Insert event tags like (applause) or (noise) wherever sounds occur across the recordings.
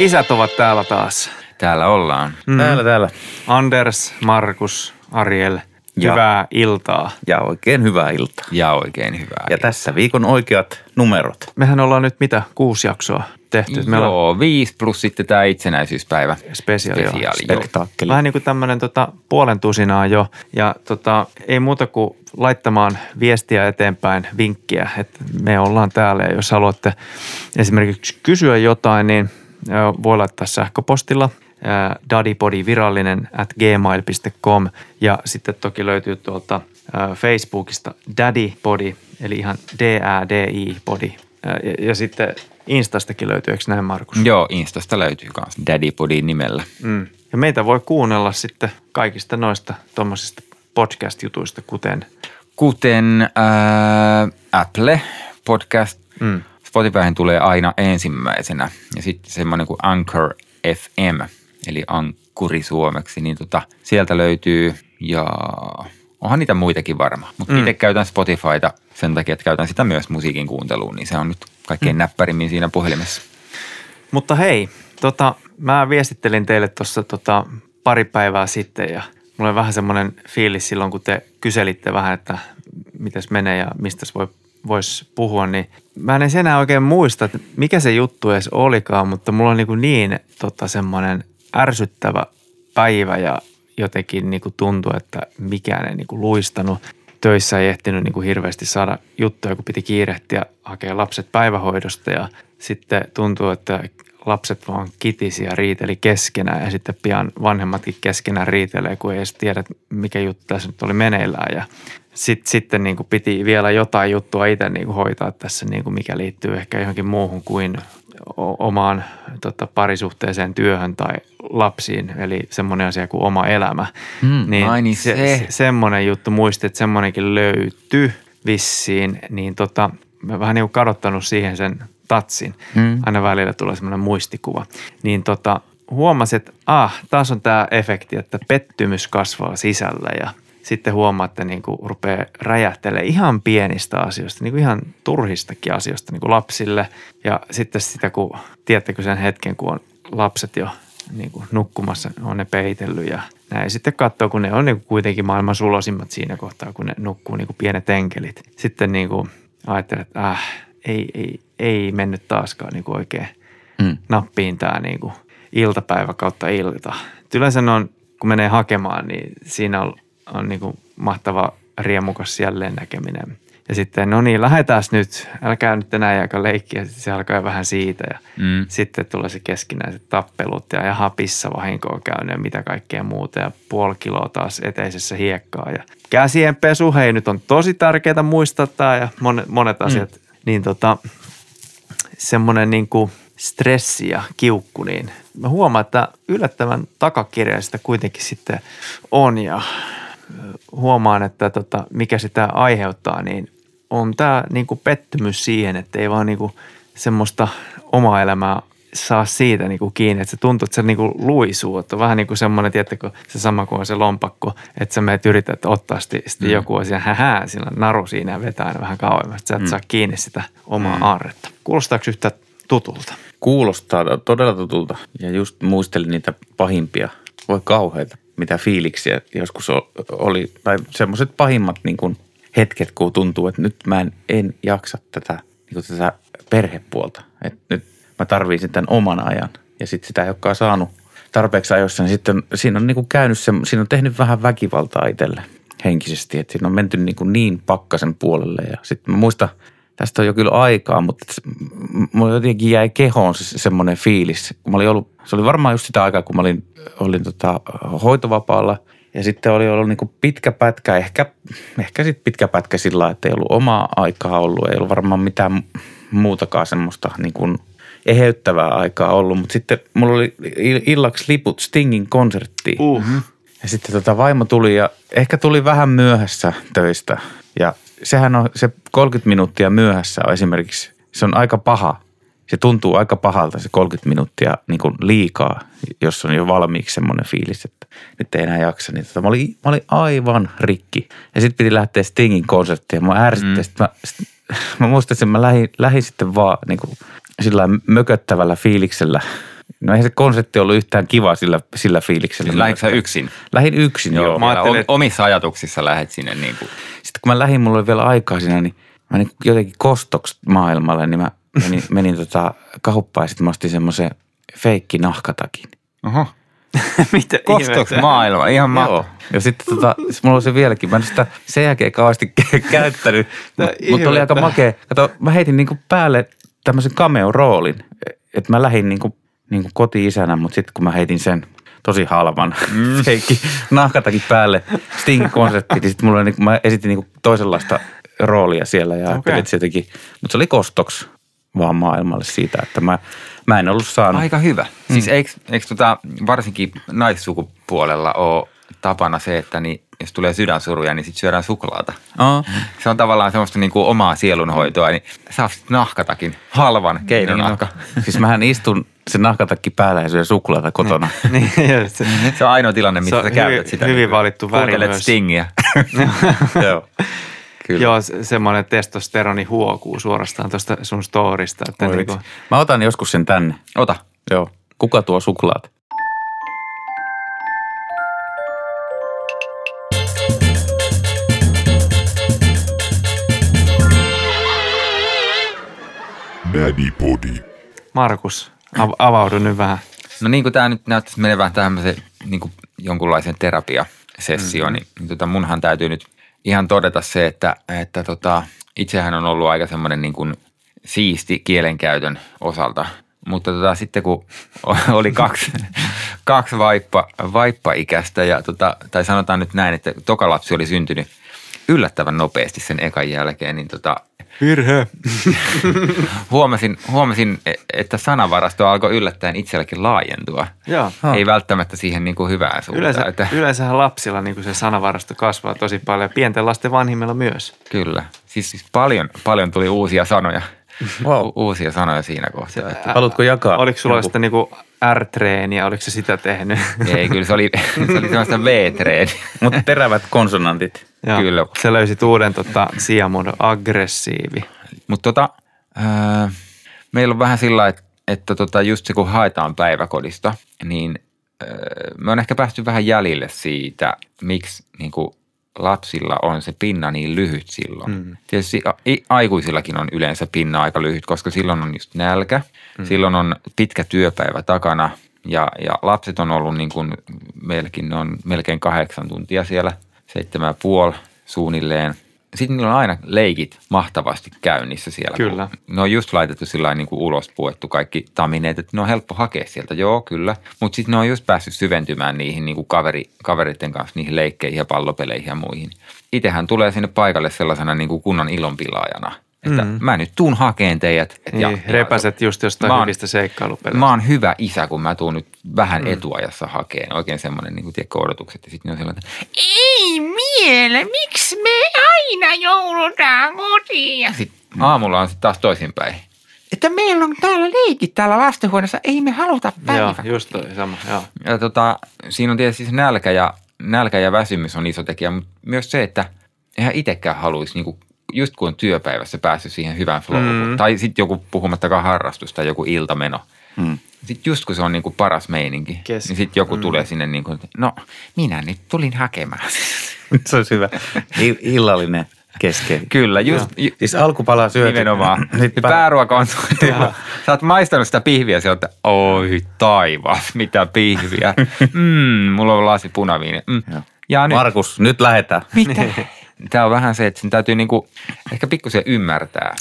Isät ovat täällä taas. Täällä ollaan. Mm. Täällä, täällä. Anders, Markus, Ariel, Ja. hyvää iltaa. Ja oikein hyvää iltaa. Ja oikein hyvää. Ja tässä viikon oikeat numerot. Mehän ollaan nyt mitä, kuusi jaksoa tehty. Meillä on Joo, viisi plus sitten tämä itsenäisyyspäivä. spesiaali. Spesiaali. Spektaakkeli. Vähän niin kuin tämmöinen tota, puolen tusinaa jo. Ja tota, ei muuta kuin laittamaan viestiä eteenpäin, vinkkiä, että me ollaan täällä. Ja jos haluatte esimerkiksi kysyä jotain, niin voi laittaa sähköpostilla daddypodi virallinen at gmail.com ja sitten toki löytyy tuolta Facebookista daddypodi eli ihan D-A-D-I podi ja, ja sitten Instastakin löytyy, eikö näin Markus? Joo, Instasta löytyy myös Daddypodin nimellä. Mm. Ja meitä voi kuunnella sitten kaikista noista tuommoisista podcast-jutuista, kuten Kuten ää, Apple Podcast, Mm. Spotifyhin tulee aina ensimmäisenä. Ja sitten semmoinen kuin Anchor FM, eli Ankkuri suomeksi, niin tota, sieltä löytyy ja onhan niitä muitakin varmaan. Mutta Mm. itse käytän Spotifyta sen takia, että käytän sitä myös musiikin kuunteluun, niin se on nyt kaikkein mm. näppärimmin siinä puhelimessa. Mutta hei, tota, mä viestittelin teille tuossa tota, pari päivää sitten ja mulla oli vähän semmoinen fiilis silloin, kun te kyselitte vähän, että mitäs menee ja mistä voi, voisi puhua, niin mä en enää oikein muista, että mikä se juttu edes olikaan, mutta mulla on niin, niin tota, semmoinen ärsyttävä päivä ja jotenkin niin kuin tuntui, että mikään ei niin kuin luistanut. Töissä ei ehtinyt niin kuin hirveästi saada juttuja, kun piti kiirehtiä hakea lapset päivähoidosta ja sitten tuntuu, että lapset vaan kitisi ja riiteli keskenään ja sitten pian vanhemmatkin keskenään riitelee, kun ei edes tiedä, mikä juttu tässä nyt oli meneillään ja sit, sitten niin kuin piti vielä jotain juttua itse niin kuin hoitaa tässä, niin kuin mikä liittyy ehkä johonkin muuhun kuin omaan tota, parisuhteeseen työhön tai lapsiin, eli semmoinen asia kuin oma elämä. Mm, ai niin se. se. Semmoinen juttu, muistin, että semmoinenkin löytyi vissiin, niin tota, mä vähän niin kuin kadottanut siihen sen tatsin. Mm. Aina välillä tulee semmoinen muistikuva. Niin tota, huomasin, että ah, taas on tämä efekti, että pettymys kasvaa sisällä ja sitten huomaatte niin kuin rupeaa räjähtelemään ihan pienistä asioista, niin kuin ihan turhistakin asioista niin kuin lapsille. Ja sitten sitä, kun tiedättekö sen hetken, kun on lapset jo niin kuin nukkumassa, on ne peitellyt ja näin. Sitten katsoo, kun ne on niin kuin kuitenkin maailman sulosimmat siinä kohtaa, kun ne nukkuu niin kuin pienet enkelit. Sitten niin kuin ajattelee, että äh, ei, ei, ei mennyt taaskaan niin kuin oikein Mm. nappiin tämä niin kuin iltapäivä kautta ilta. Yleensä on, kun menee hakemaan, niin siinä on, on niin kuin mahtava riemukas jälleen näkeminen. Ja sitten, no niin, lähdetään nyt, älkää nyt enää aika leikkiä, se alkaa vähän siitä. Ja Mm. sitten tulee se keskinäiset tappelut ja jaha pissavahinkoa käynyt ja mitä kaikkea muuta ja puoli kiloa taas eteisessä hiekkaa. Ja käsien pesu, hei nyt on tosi tärkeää muistaa tämä ja monet, monet asiat. Mm. Niin tota, semmoinen niin kuin stressi ja kiukku, niin mä huomaan, että yllättävän takakirjaista kuitenkin sitten on ja huomaan, että tota, mikä sitä aiheuttaa, niin on tämä niin kuin pettymys siihen, että ei vaan niin kuin semmoista omaa elämää saa siitä niin kuin kiinni, että se tuntuu, että se niin kuin luisuu, että vähän niin kuin semmoinen, tiedättekö, se sama kuin se lompakko, että sä menet yrität ottaa sitten, mm. joku asia, hähää, sillä naru siinä ja vetää aina vähän kauemmas, että sä et mm. saa kiinni sitä omaa mm. aarretta. Kuulostaako yhtä tutulta? Kuulostaa todella tutulta. Ja just muistelin niitä pahimpia, voi kauheita, mitä fiiliksiä joskus oli. Tai semmoiset pahimmat niin kuin hetket, kun tuntuu, että nyt mä en, en jaksa tätä, niin kuin tätä perhepuolta. Että nyt mä tarvitsin tämän oman ajan. Ja sitten sitä ei olekaan saanut tarpeeksi ajoissa, niin sitten siinä on niin kuin käynyt se, siinä on tehnyt vähän väkivaltaa itselle henkisesti. Että siinä on menty niin, kuin niin pakkasen puolelle. Ja sitten mä muistan, tästä on jo kyllä aikaa, mutta mulla jotenkin jäi kehoon se, semmoinen fiilis. Mä olin ollut, se oli varmaan just sitä aikaa, kun mä olin, olin tota, hoitovapaalla. Ja sitten oli ollut niin pitkä pätkä, ehkä, ehkä sitten pitkä pätkä sillä että ei ollut omaa aikaa ollut. Ei ollut varmaan mitään muutakaan semmoista niin kuin eheyttävää aikaa ollut. Mutta sitten mulla oli ill- illaksi liput Stingin konserttiin. Uh. Ja sitten tota vaimo tuli ja ehkä tuli vähän myöhässä töistä. Ja sehän on se 30 minuuttia myöhässä on esimerkiksi, se on aika paha. Se tuntuu aika pahalta se 30 minuuttia niin kuin liikaa, jos on jo valmiiksi semmoinen fiilis, että nyt ei enää jaksa. Niin tota, mä, olin, mä olin aivan rikki. Ja sitten piti lähteä Stingin konserttiin ja mä ärsytti. Mm. Sitten mä, sit, (laughs) mä muistan, että mä lähdin, lähdin sitten vaan niin kuin sillä mököttävällä fiiliksellä No eihän se konsertti ollut yhtään kiva sillä, sillä fiiliksellä. Siis lähditkö sä yksin? Lähin yksin, joo. Joo, mä ajattelin, että- omissa ajatuksissa lähet sinne niin kuin. Sitten kun mä lähdin, mulla oli vielä aikaa siinä, niin mä niin jotenkin kostoksi maailmalle, niin mä menin, (laughs) menin tota kauppaan ja sitten mä ostin semmoisen feikki nahkatakin. Oho. (laughs) Mitä Kostoks ihmettä? maailma? Ihan Joo. mahtavaa. Ja sitten tota, sit mulla on se vieläkin. Mä en sitä sen jälkeen kauheasti (laughs) käyttänyt. Mutta oli aika makea. Kato, mä heitin niinku päälle tämmöisen cameo-roolin. Että mä lähdin niinku, niinku koti-isänä, mutta sitten kun mä heitin sen tosi halvan mm. (laughs) feikki nahkatakin päälle Stingin konserttiin, niin sitten mulla niinku, mä esitin niinku toisenlaista roolia siellä ja ajattelin, Okei. että se jotenkin, mutta se oli kostoksi vaan maailmalle siitä, että mä, mä en ollut saanut. Aika hyvä. Siis eikö, eikö tota, varsinkin naissukupuolella ole tapana se, että niin, jos tulee sydänsuruja, niin sitten syödään suklaata. Aa. Se on tavallaan semmoista niin kuin omaa sielunhoitoa, niin saa sitten nahkatakin, halvan keinonahka. Niin, siis mähän istun sen nahkatakki päällä ja syön suklaata kotona. niin, (laughs) just se, Se on ainoa tilanne, missä Se sä käytät hyvin- sitä. hyvin niin kuin valittu väri kuuntelet myös. Stingiä. (laughs) Joo. Kyllä. Joo, se- semmoinen testosteroni huokuu suorastaan tuosta sun storista. Että Oi niinku, vitsi. Mä otan joskus sen tänne. Ota. Joo. Kuka tuo suklaat? Daddy Body. Markus, av- avaudu nyt vähän. No niin kuin tämä nyt näyttäisi menevän tämmöisen niin kuin jonkunlaisen terapiasessioon, mm-hmm. niin, niin tota munhan täytyy nyt ihan todeta se, että, että tota, itsehän on ollut aika semmoinen niin kuin siisti kielenkäytön osalta. Mutta tota, sitten kun oli kaksi, kaksi vaippa, vaippaikäistä ja tota, tai sanotaan nyt näin, että toka lapsi oli syntynyt yllättävän nopeasti sen ekan jälkeen, niin tota, Virhe. (laughs) huomasin, huomasin, että sanavarasto alkoi yllättäen itselläkin laajentua. Joo. Ei välttämättä siihen niin kuin hyvään suuntaan. Yleensä, että, yleensähän lapsilla niin se sanavarasto kasvaa tosi paljon ja pienten lasten vanhimmilla myös. kyllä. Siis, siis paljon, paljon tuli uusia sanoja. Wow. U- uusia sanoja siinä kohtaa. Että, Haluatko jakaa? Oliko sulla jonkun? sitten niinku R-treeniä, oliko se sitä tehnyt? ei, kyllä se oli, se oli sellaista V-treeni. Mutta terävät konsonantit. Joo. Kyllä. Se löysi uuden tota, sijamuodon aggressiivi. Mutta tota, ää, meillä on vähän sillä että, että tota, just se kun haetaan päiväkodista, niin ää, me on ehkä päästy vähän jäljille siitä, miksi niin kuin lapsilla on se pinna niin lyhyt silloin. Mm. Tietysti a- i- aikuisillakin on yleensä pinna aika lyhyt, koska silloin on just nälkä, mm. silloin on pitkä työpäivä takana ja, ja lapset on ollut niin kuin meilläkin, ne on melkein kahdeksan tuntia siellä, seitsemän puoli suunnilleen. Sitten niillä on aina leikit mahtavasti käynnissä siellä. Kyllä. Ne on just laitettu sillä niin kuin ulos puettu kaikki tamineet, että ne on helppo hakea sieltä. Joo, kyllä. Mutta sitten ne on just päässyt syventymään niihin niin kuin kaveri, kaveritten kanssa, niihin leikkeihin ja pallopeleihin ja muihin. Itsehän tulee sinne paikalle sellaisena niin kuin kunnon ilonpilaajana. Että mm. mä nyt tuun hakeen teidät. Et Niin, repäset just jostain Mä oon- hyvistä seikkailupeleistä. Mä oon hyvä isä, kun mä tuun nyt vähän mm. etuajassa hakeen. Oikein semmoinen niin kuin, tiedätkö, odotukset. Ja sitten ne on sellainen, että Ei miele, miksi me aina joudutaan kotiin? ja sit aamulla on sitten taas toisinpäin. Että meillä on täällä leikit täällä lastenhuoneessa, ei me haluta Joo, päivä. just toi sama, joo. Ja tota, siinä on tietysti siis nälkä ja, nälkä ja väsymys on iso tekijä, mutta myös se, että eihän itsekään haluaisi, niin kuin, just kun on työpäivässä päässyt siihen hyvään flowhun, mm. tai sitten joku puhumattakaan harrastus tai joku iltameno. Mm. Sitten just kun se on niin kuin paras meininki, Kes- niin sitten joku mm. tulee sinne niin kuin, no minä nyt tulin hakemaan. (laughs) Se olisi hyvä. I- illallinen kesken. Kyllä, just, ju, Siis alkupala syöty. nimenomaan. (clears throat) Nyt pää- pääruoka on (laughs) tullut. Sä oot maistanut sitä pihviä sieltä, oi taivas, mitä pihviä. (laughs) Mm, mulla on lasi punaviini. Mm. Joo. Ja nyt, Markus, nyt lähdetään. Mitä? Tämä on vähän se, että sen täytyy niinku ehkä pikkusen ymmärtää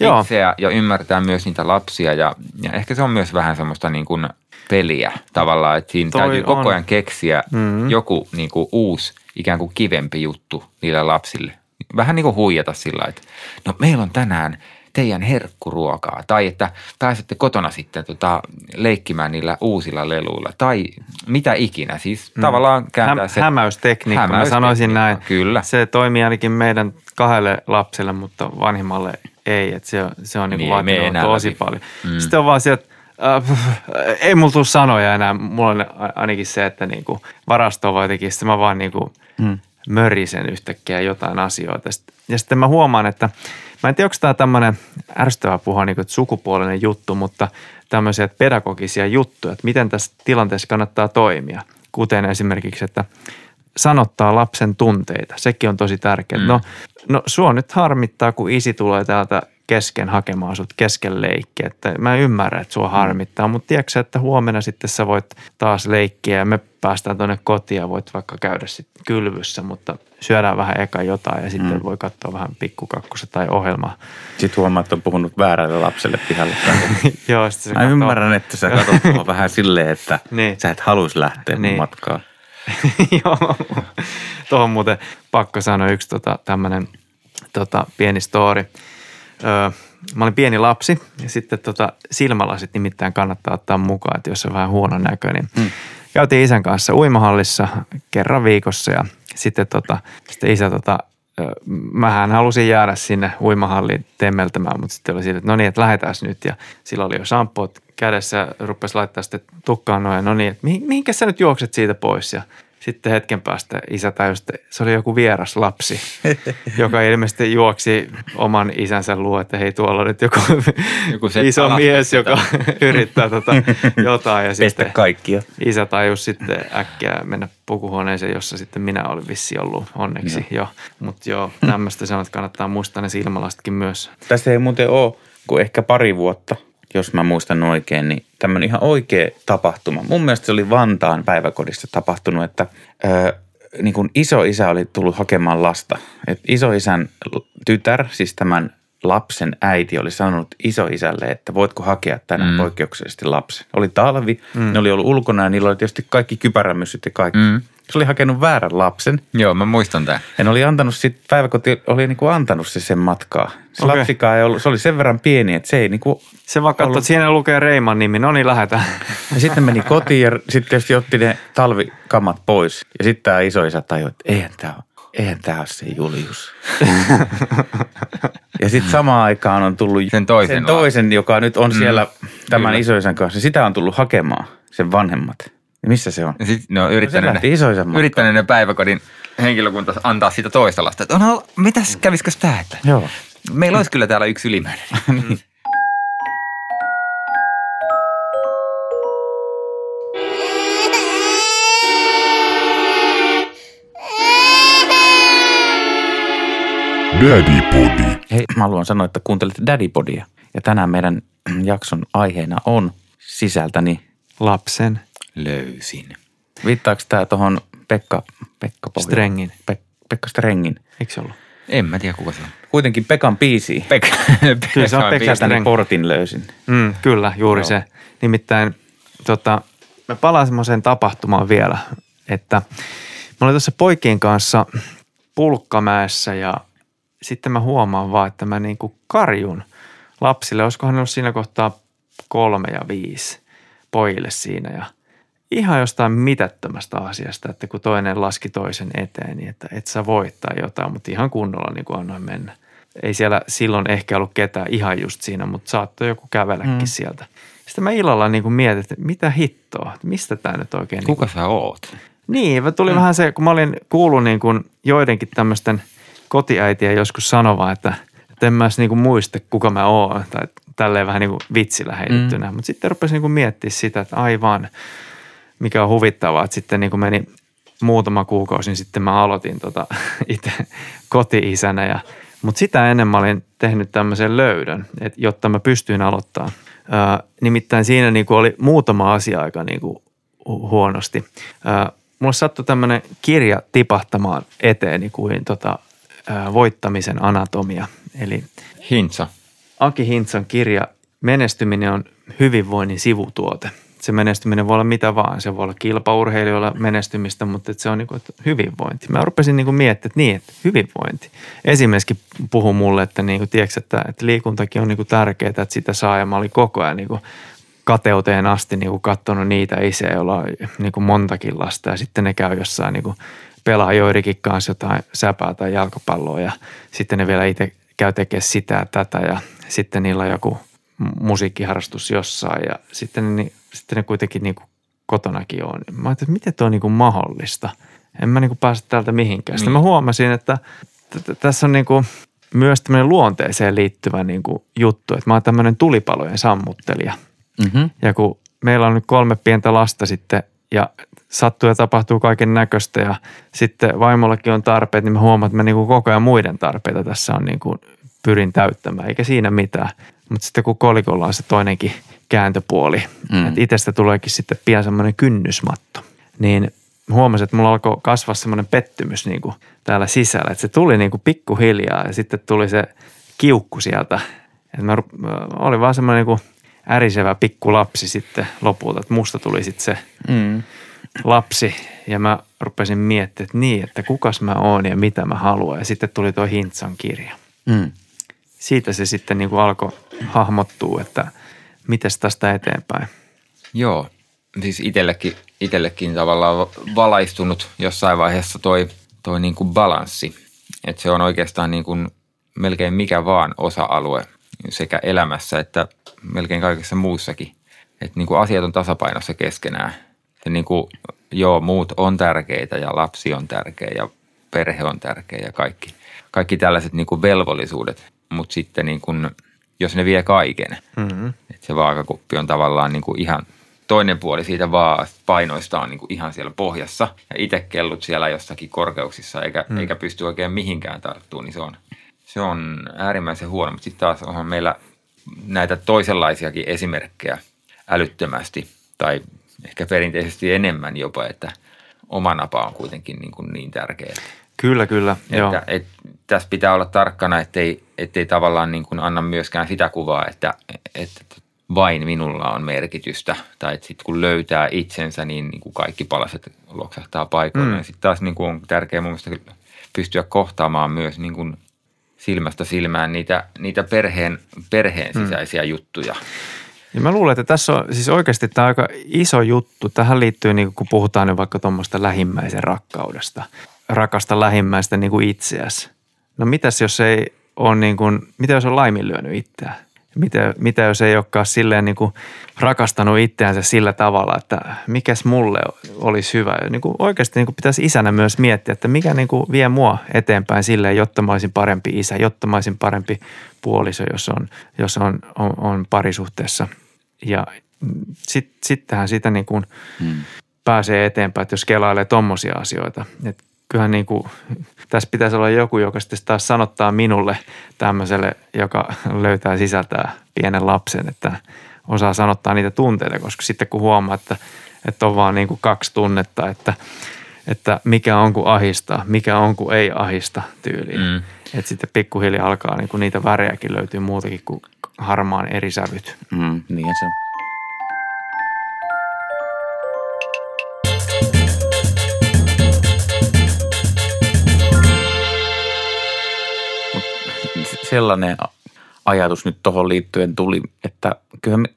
Joo. itseä ja ymmärtää myös niitä lapsia ja, ja ehkä se on myös vähän semmoista niin kuin peliä tavallaan, että siinä Toi täytyy koko on. ajan keksiä mm-hmm. joku niin kuin uusi ikään kuin kivempi juttu niille lapsille. Vähän niin kuin huijata sillä että no meillä on tänään teidän herkkuruokaa tai että pääsette kotona sitten tota, leikkimään niillä uusilla leluilla tai mitä ikinä. Siis mm. tavallaan kääntää Häm, se. hämäystekniikka, mä sanoisin näin. Kyllä. Se toimii ainakin meidän kahdelle lapselle, mutta vanhimmalle ei. Että se, on- se on niinku Niin, enää tosi läpi. paljon. Mm. Sitten on vaan se, että äh, ei mulla tule sanoja enää. Mulla on ainakin se, että niinku varasto on jotenkin, sitten mä vaan niinku, mm. mörisen yhtäkkiä jotain asioita. Ja sitten mä huomaan, että mä en tiedä, onko tämä tämmöinen ärsyttävää puhua niin sukupuolinen juttu, mutta tämmöisiä pedagogisia juttuja, että miten tässä tilanteessa kannattaa toimia. Kuten esimerkiksi, että sanottaa lapsen tunteita. Sekin on tosi tärkeää. Mm. No, no sua nyt harmittaa, kun isi tulee täältä kesken hakemaan sut kesken leikkiä. Että mä ymmärrän, että sua harmittaa, mutta tiedätkö että huomenna sitten sä voit taas leikkiä ja me päästään tuonne kotiin ja voit vaikka käydä sitten kylvyssä, mutta syödään vähän eka jotain ja sitten mm. voi katsoa vähän pikkukakkosta tai ohjelmaa. Sitten huomaa, että on puhunut väärälle lapselle pihalle. (laughs) Joo, sitten se Mä katsoo- ymmärrän, että sä katsot vähän silleen, että (laughs) Niin. sä et haluaisi lähteä Niin. matkaan. (laughs) Joo, tuohon muuten pakko sanoa yksi tota, tämmöinen tota, pieni story. Öö, mä olin pieni lapsi ja sitten tota, silmälasit nimittäin kannattaa ottaa mukaan, että jos on vähän huonon näköinen. Niin Käytiin isän kanssa uimahallissa kerran viikossa ja sitten, tota, sitten isä tota, mähän halusin jäädä sinne uimahalliin temmeltämään, mutta sitten oli siitä, että no niin, että lähdetään nyt. Ja sillä oli jo shampoot kädessä ja rupesi laittaa sitten tukkaan noin. No niin, että mihin, mihinkä sä nyt juokset siitä pois? Ja sitten hetken päästä isä tajusi, että se oli joku vieras lapsi, (laughs) joka ilmeisesti juoksi oman isänsä luo, että hei tuolla on nyt joku, (laughs) Joku se iso mies, joka (laughs) yrittää tota jotain. Ja Pestä sitten kaikkia. isä tajusi sitten äkkiä mennä pukuhuoneeseen, jossa sitten minä olin vissi ollut onneksi jo. Mutta joo, tämmöistä sanot, kannattaa muistaa ne silmälastkin myös. Tästä ei muuten ole kuin ehkä pari vuotta, jos mä muistan oikein, niin tämmöinen ihan oikea tapahtuma. Mun mielestä se oli Vantaan päiväkodissa tapahtunut, että ö, niin kuin isoisä oli tullut hakemaan lasta. Et isoisän tytär, siis tämän lapsen äiti oli sanonut isoisälle, että voitko hakea tänään mm. poikkeuksellisesti lapsen. Oli talvi, mm. ne oli ollut ulkona ja niillä oli tietysti kaikki kypärämyssyt ja kaikki. Mm. Se oli hakenut väärän lapsen Joo, mä muistan tämän. ne oli antanut sit, päiväkoti oli niinku antanut se sen matkaa. Se okay. lapsikaan ei ollut, se oli sen verran pieni, että se ei niinku, Se vaan katsoo, että siinä lukee Reiman nimi, no niin lähdetään. ja sitten meni kotiin ja sitten tietysti otti ne talvikamat pois. Ja sitten tämä isoisä tajui, että eihän tämä eihän tää ole se Julius. ja sitten samaan aikaan on tullut Sen toisen sen toisen joka nyt on siellä tämän kyllä. isoisän kanssa. Sitä on tullut hakemaan, sen vanhemmat. Ja missä se on? Ja sit ne on se yrittänyt, isoisän matkaan. yrittänyt ne päiväkodin henkilökunta antaa siitä toista lasta. Että no, mitäs kävisikö tää? Että Joo. meillä olisi kyllä täällä yksi ylimääräinen. (laughs) Daddy Body. Hei, mä haluan sanoa, että kuuntelet Daddy-podia. Ja tänään meidän jakson aiheena on sisältäni. Lapsen Löysin. Viittaako tämä tuohon Pekka, Pekka Pohjola? Strengin. Pek, Pekka Strengin. Eikö se ollut? En mä tiedä kuka se on. Kuitenkin Pekan biisi. Pekka. (laughs) Kyllä se on Pekka Pekka. Sieltäni Streng. portin löysin. Mm, kyllä, juuri Joo. se. Nimittäin tota, mä palaan semmoiseen tapahtumaan vielä, että mä olin tuossa poikien kanssa Pulkkamäessä ja sitten mä huomaan vaan, että mä niinku karjun lapsille. Olisikohan ne ollut siinä kohtaa kolme ja viisi pojille siinä ja ihan jostain mitättömästä asiasta, että kun toinen laski toisen eteen, niin että et sä voittaa jotain, mutta ihan kunnolla niin kuin annoin mennä. Ei siellä silloin ehkä ollut ketään ihan just siinä, mutta saattoi joku kävelläkin mm. sieltä. Sitten mä illalla niin kuin mietin, että mitä hittoa, että mistä tämä nyt oikein Kuka sä oot? niin, mä tuli mm. vähän se, kun mä olin kuullut niin kuin joidenkin tämmöisten kotiäitiä joskus sanova, että, että en mä edes niin kuin muista, kuka mä oon. Tai tälleen vähän niin kuin vitsillä heitettynä. Mm. Mutta sitten rupesin niin kuin miettimään sitä, että aivan, mikä on huvittavaa, että sitten niin kuin meni muutama kuukausi, niin sitten mä aloitin tota (laughs) itse koti-isänä. Ja, mutta sitä ennen mä olin tehnyt tämmöisen löydön, että, jotta mä pystyin aloittamaan. Ö, nimittäin siinä niin kuin oli muutama asia aika niin kuin hu- huonosti. Ö, mulle sattui tämmöinen kirja tipahtamaan eteeni kuin tota, ö, voittamisen anatomia. Eli Hintsa. Aki Hintsan kirja Menestyminen on hyvinvoinnin sivutuote. Se menestyminen voi olla mitä vaan. Se voi olla kilpaurheilijoilla menestymistä, mutta se on niin kuin, että hyvinvointi. Mä rupesin niin kuin miettimään, että niin, että hyvinvointi. Esimerkiksi puhui mulle, että, niin kuin, tiedätkö, että, että liikuntakin on niin tärkeää, että sitä saa. Ja mä olin koko ajan niin kuin kateuteen asti niin kuin katsonut niitä isiä, joilla on niin kuin montakin lasta. Ja sitten ne käy jossain niin kuin pelaa joidenkin kanssa jotain säpää tai jalkapalloa ja sitten ne vielä itse käy tekemään sitä ja tätä ja sitten niillä on joku musiikkiharrastus jossain ja sitten ne, sitten ne kuitenkin niin kuin kotonakin on. Mä ajattelin, että miten tuo on niin kuin mahdollista, en mä niin kuin pääse täältä mihinkään. Sitten Niin. mä huomasin, että t- t- tässä on niin kuin myös tämmöinen luonteeseen liittyvä niin kuin juttu, että mä oon tämmöinen tulipalojen sammuttelija. Mm-hmm. Ja kun meillä on nyt kolme pientä lasta sitten ja sattuu ja tapahtuu kaiken näköistä ja sitten vaimollakin on tarpeet, niin mä huomaan, että mä niin kuin koko ajan muiden tarpeita tässä on niin kuin pyrin täyttämään, eikä siinä mitään. Mutta sitten kun kolikolla on se toinenkin kääntöpuoli, Mm. että itsestä tuleekin sitten pian semmoinen kynnysmatto, niin huomasin, että mulla alkoi kasvaa semmoinen pettymys niin kuin täällä sisällä, että se tuli niin kuin pikkuhiljaa ja sitten tuli se kiukku sieltä. Että mä, olin vaan semmoinen niin kuin ärisevä pikku lapsi sitten lopulta, että musta tuli sitten se Mm. lapsi ja mä rupesin miettimään, että niin, että kukas mä oon ja mitä mä haluan. Ja sitten tuli tuo Hintsan kirja. Mm. Siitä se sitten niin kuin alkoi hahmottua, että mites tästä eteenpäin. Joo, siis itsellekin, itsellekin tavallaan valaistunut jossain vaiheessa toi, toi niin kuin balanssi. Että se on oikeastaan niin kuin melkein mikä vaan osa-alue sekä elämässä että melkein kaikessa muussakin. Että niin kuin asiat on tasapainossa keskenään. Ja niin kuin, joo, muut on tärkeitä ja lapsi on tärkeä ja perhe on tärkeä ja kaikki, kaikki tällaiset niin kuin velvollisuudet. Mutta sitten niin kuin, jos ne vie kaiken, Mm-hmm. että se vaakakuppi on tavallaan niin kuin ihan toinen puoli siitä vaan painoista on niin kuin ihan siellä pohjassa ja itse kellut siellä jossakin korkeuksissa eikä, mm. eikä pysty oikein mihinkään tarttumaan, niin se on, se on äärimmäisen huono. Mutta sitten taas onhan meillä näitä toisenlaisiakin esimerkkejä älyttömästi tai ehkä perinteisesti enemmän jopa, että oma napa on kuitenkin niin, kuin niin tärkeä. Kyllä, kyllä. Joo. Että, et, tässä pitää olla tarkkana, ettei, ettei tavallaan niin kuin anna myöskään sitä kuvaa, että, että vain minulla on merkitystä. Tai että sitten kun löytää itsensä, niin, niin kuin kaikki palaset loksahtaa paikoilleen. Mm. Mm. Sitten taas niin kuin on tärkeää mun mielestä pystyä kohtaamaan myös niin kuin silmästä silmään niitä, niitä perheen, perheen sisäisiä mm. juttuja. Ja mä luulen, että tässä on siis oikeasti tämä aika iso juttu. Tähän liittyy, niin kun puhutaan nyt vaikka tuommoista lähimmäisen rakkaudesta. Rakasta lähimmäistä niin kuin itseäsi. No mitäs jos ei ole niin kuin, mitä jos on laiminlyönyt itseään? Mitä, mitä jos ei olekaan silleen niin kuin rakastanut itseänsä sillä tavalla, että mikäs mulle olisi hyvä. Niin kuin oikeasti niin kuin pitäisi isänä myös miettiä, että mikä niin kuin vie mua eteenpäin silleen, jotta mä olisin parempi isä, jotta mä olisin parempi puoliso, jos on, jos on, on, on parisuhteessa. Ja sit, sittenhän sitä niin kuin Mm. pääsee eteenpäin, että jos kelailee tommosia asioita. Et kyllähän niin kuin, tässä pitäisi olla joku, joka sitten taas sanottaa minulle tämmöiselle, joka löytää sisältää pienen lapsen, että osaa sanottaa niitä tunteita, koska sitten kun huomaa, että, että on vaan niin kuin kaksi tunnetta, että, että mikä on kuin ahista, mikä on kuin ei ahista tyyliin. Mm. Että sitten pikkuhiljaa alkaa niin kuin niitä värejäkin löytyy muutakin kuin harmaan eri sävyt. Mm. Niin se on. Sellainen ajatus nyt tuohon liittyen tuli, että kyllä me,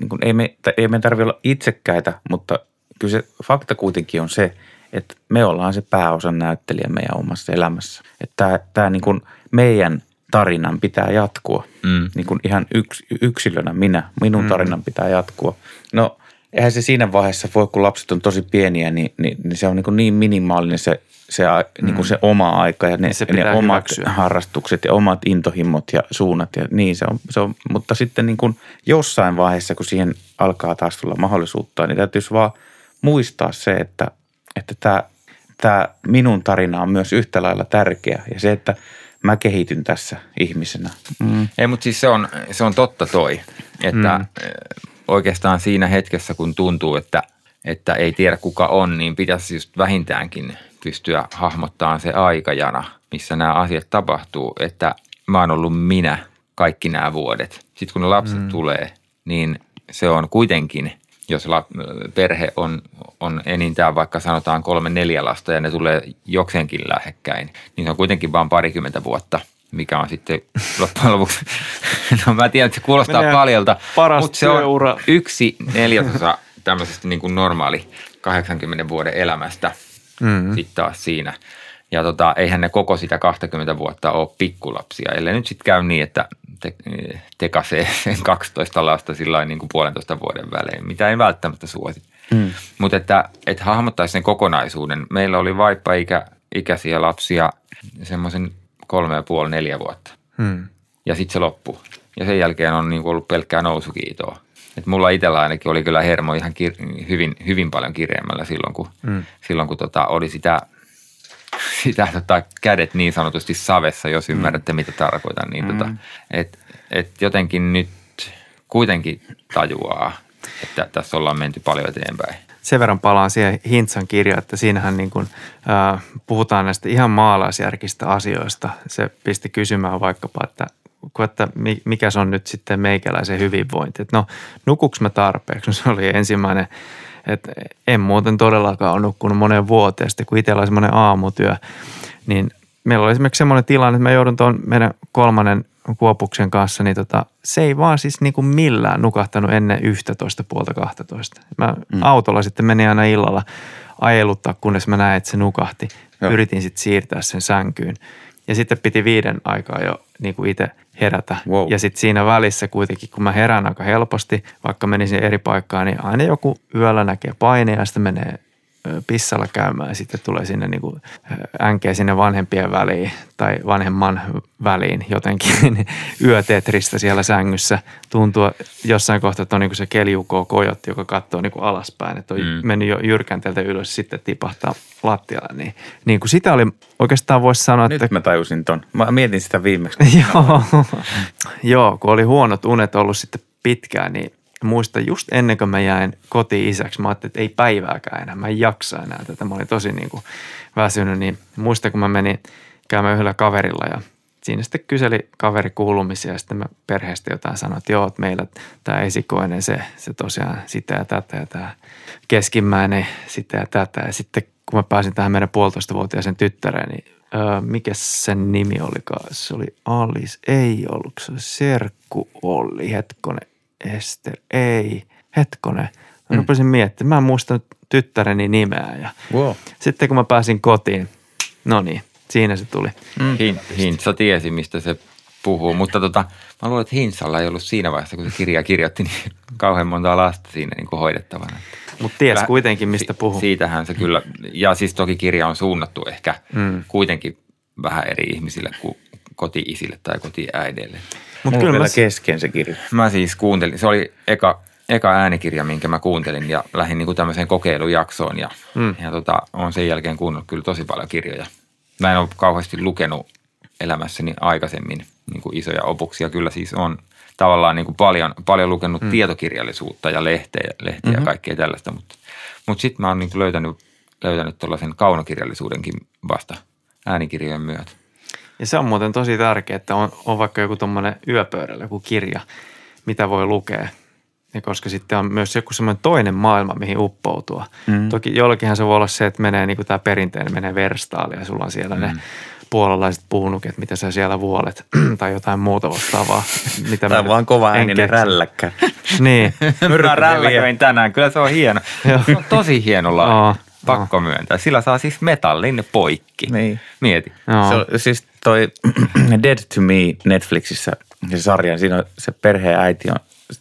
niin kuin ei me, ei me tarvitse olla itsekkäitä, mutta kyllä se fakta kuitenkin on se, että me ollaan se pääosan näyttelijä meidän omassa elämässä. Että tämä, tämä niin kuin meidän tarinan pitää jatkua. Mm. Niin kuin ihan yks, yksilönä minä, minun Mm. tarinan pitää jatkua. No eihän se siinä vaiheessa voi, kun lapset on tosi pieniä, niin, niin, niin se on niin, kuin niin minimaalinen se, se, a- niin kuin se oma aika ja ne, Se ne omat hyväksyä. harrastukset ja omat intohimot ja suunnat ja niin se on. Se on mutta sitten niin kuin jossain vaiheessa, kun siihen alkaa taas tulla mahdollisuutta, niin täytyisi vaan muistaa se, että, että tämä, tämä minun tarina on myös yhtä lailla tärkeä ja se, että mä kehityn tässä ihmisenä. Mm. Ei, mutta siis se on, se on totta toi, että mm. oikeastaan siinä hetkessä, kun tuntuu, että, että ei tiedä kuka on, niin pitäisi just vähintäänkin pystyä hahmottamaan se aikajana, missä nämä asiat tapahtuu, että mä oon ollut minä kaikki nämä vuodet. Sitten kun ne lapset mm. tulee, niin se on kuitenkin, jos la, perhe on, on enintään vaikka sanotaan kolme neljä lasta ja ne tulee jokseenkin lähekkäin, niin se on kuitenkin vain parikymmentä vuotta, mikä on sitten (laughs) loppujen lopuksi, (laughs) no mä tiedän, että se kuulostaa Menee paljolta, mutta se on työura. yksi neljäsosa tämmöisestä niin kuin normaali 80 vuoden elämästä Mm. sitten taas siinä. Ja tota, eihän ne koko sitä 20 vuotta ole pikkulapsia, ellei nyt sitten käy niin, että te, tekasee sen 12 lasta sillä niin kuin puolentoista vuoden välein, mitä ei välttämättä suosi. Mm. Mutta että, että hahmottaisi sen kokonaisuuden. Meillä oli vaippa-ikä, ikäisiä lapsia semmoisen kolme ja puoli, neljä vuotta. Hmm. Ja sitten se loppui. Ja sen jälkeen on niin ollut pelkkää nousukiitoa. Et mulla itsellä ainakin oli kyllä hermo ihan kir- hyvin, hyvin paljon kireemmällä silloin, kun, mm. silloin, kun tota, oli sitä, sitä tota, kädet niin sanotusti savessa, jos ymmärrätte, mitä tarkoitan. Niin tota, et, et jotenkin nyt kuitenkin tajuaa, että tässä ollaan menty paljon eteenpäin. Sen verran palaan siihen Hintsan kirjaan, että siinähän niin kuin, äh, puhutaan näistä ihan maalaisjärkistä asioista. Se pisti kysymään vaikkapa, että kun että mikä se on nyt sitten meikäläisen hyvinvointi. Että no, nukuks mä tarpeeksi? No, se oli ensimmäinen, että en muuten todellakaan ole nukkunut moneen vuoteen. Sitten kun itsellä oli semmoinen aamutyö, niin meillä oli esimerkiksi semmoinen tilanne, että mä joudun tuon meidän kolmannen kuopuksen kanssa, niin tota, se ei vaan siis niin kuin millään nukahtanut ennen 11 puolta 12. Mä mm. autolla sitten menin aina illalla ajeluttaa, kunnes mä näin, että se nukahti. Joo. Yritin sitten siirtää sen sänkyyn. Ja sitten piti viiden aikaa jo niin kuin itse herätä. Wow. Ja sitten siinä välissä kuitenkin, kun mä herään aika helposti, vaikka menisin eri paikkaan, niin aina joku yöllä näkee paine ja sitten menee pissalla käymään ja sitten tulee sinne niin kuin änkeä sinne vanhempien väliin tai vanhemman väliin jotenkin (laughs) niin yötetristä siellä sängyssä. Tuntuu jossain kohtaa, että on niin kuin se keliukoo kojotti, joka katsoo niin kuin alaspäin, että on mm. mennyt jo jyrkänteeltä ylös sitten tipahtaa lattialle. Niin, niin kuin sitä oli oikeastaan voisi sanoa, Nyt että... mä tajusin ton. Mä mietin sitä viimeksi. (laughs) Joo, Joo, kun oli huonot unet ollut sitten pitkään, niin muista just ennen kuin mä jäin kotiin isäksi, mä ajattelin, että ei päivääkään enää, mä en jaksa enää tätä. Mä olin tosi niin kuin väsynyt, niin muista kun mä menin käymään yhdellä kaverilla ja siinä sitten kyseli kaveri kuulumisia ja sitten mä perheestä jotain sanoin, että joo, että meillä tämä esikoinen, se, se tosiaan sitä ja tätä ja tämä keskimmäinen sitä ja tätä. Ja sitten kun mä pääsin tähän meidän puolitoistavuotiaisen tyttäreen, niin öö, mikä sen nimi olikaan? Se oli Alice, ei ollut, se oli Serkku Olli, hetkonen, Ester, ei, hetkonen. Mä mm. rupesin miettimään, mä en muistanut tyttäreni nimeä ja wow. sitten kun mä pääsin kotiin, no niin, siinä se tuli. Mm. Hin, Hintsa tiesi, mistä se puhuu, mutta tota, mä luulen, että Hinsalla ei ollut siinä vaiheessa, kun se kirja kirjoitti, niin (laughs) kauhean monta lasta siinä niin kuin hoidettavana. Mutta ties kuitenkin, mistä puhuu. Siitähän se kyllä, ja siis toki kirja on suunnattu ehkä mm. kuitenkin vähän eri ihmisille kuin koti-isille tai kotiäideille. Mutta kyllä mä... kesken se kirja. Mä siis kuuntelin, se oli eka, eka äänikirja, minkä mä kuuntelin ja lähdin niin tämmöiseen kokeilujaksoon ja, mm. ja tota, on sen jälkeen kuunnellut kyllä tosi paljon kirjoja. Mä en ole kauheasti lukenut elämässäni aikaisemmin niin kuin isoja opuksia. Kyllä siis on tavallaan niin kuin paljon, paljon lukenut mm. tietokirjallisuutta ja lehteä, lehteä mm-hmm. ja kaikkea tällaista, mutta, mutta sitten mä oon niin löytänyt, löytänyt tuollaisen kaunokirjallisuudenkin vasta äänikirjojen myötä. Ja se on muuten tosi tärkeää, että on, on vaikka joku tuommoinen yöpöydällä, joku kirja, mitä voi lukea. Ja koska sitten on myös joku semmoinen toinen maailma, mihin uppoutua. Mm. Toki jollakinhan se voi olla se, että menee niin kuin tämä perinteinen, menee verstaali ja sulla on siellä mm. ne puolalaiset puunuket, mitä sä siellä vuolet (clears throat) tai jotain muuta vastaavaa. Mitä Tämä on vaan kova ääninen rälläkkä. niin. (laughs) Mä rälläköin tänään, kyllä se on hieno. se on tosi hieno laji. Pakko myöntää. Sillä saa siis metallin poikki. Niin. Mieti. Se on, siis toi (clears throat) Dead to Me Netflixissä se sarja, siinä on se perheen äiti on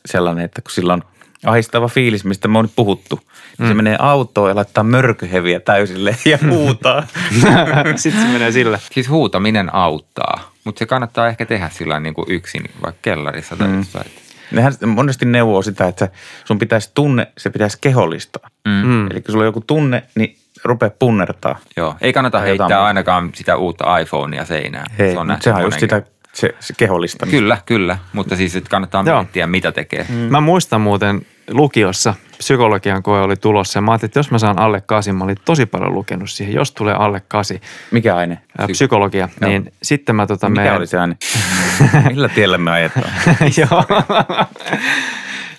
sellainen, että kun sillä on ahistava fiilis, mistä me on nyt puhuttu, niin mm. se menee autoon ja laittaa mörköheviä täysille ja huutaa. (laughs) Sitten se menee sillä. Siis huutaminen auttaa, mutta se kannattaa ehkä tehdä sillä niin kuin yksin, vaikka kellarissa tai mm. jossain. Nehän monesti neuvoo sitä, että sun pitäisi tunne, se pitäisi kehollistaa. Mm. mm. Eli kun sulla on joku tunne, niin rupea punnertaa. Joo, ei kannata heittää jotain. ainakaan sitä uutta iPhonea seinään. Hei, se on sehän on just sitä se, se kehollista. Kyllä, kyllä, mutta siis että kannattaa Joo. miettiä, mitä tekee. Mm. Mä muistan muuten lukiossa psykologian koe oli tulossa ja mä ajattelin, että jos mä saan alle kasin, mä olin tosi paljon lukenut siihen, jos tulee alle kasi. Mikä aine? Ää, psykologia, Joo. niin sitten mä tota... Mikä meidän... oli se aine? (laughs) Millä tiellä me ajetaan? (laughs) Joo.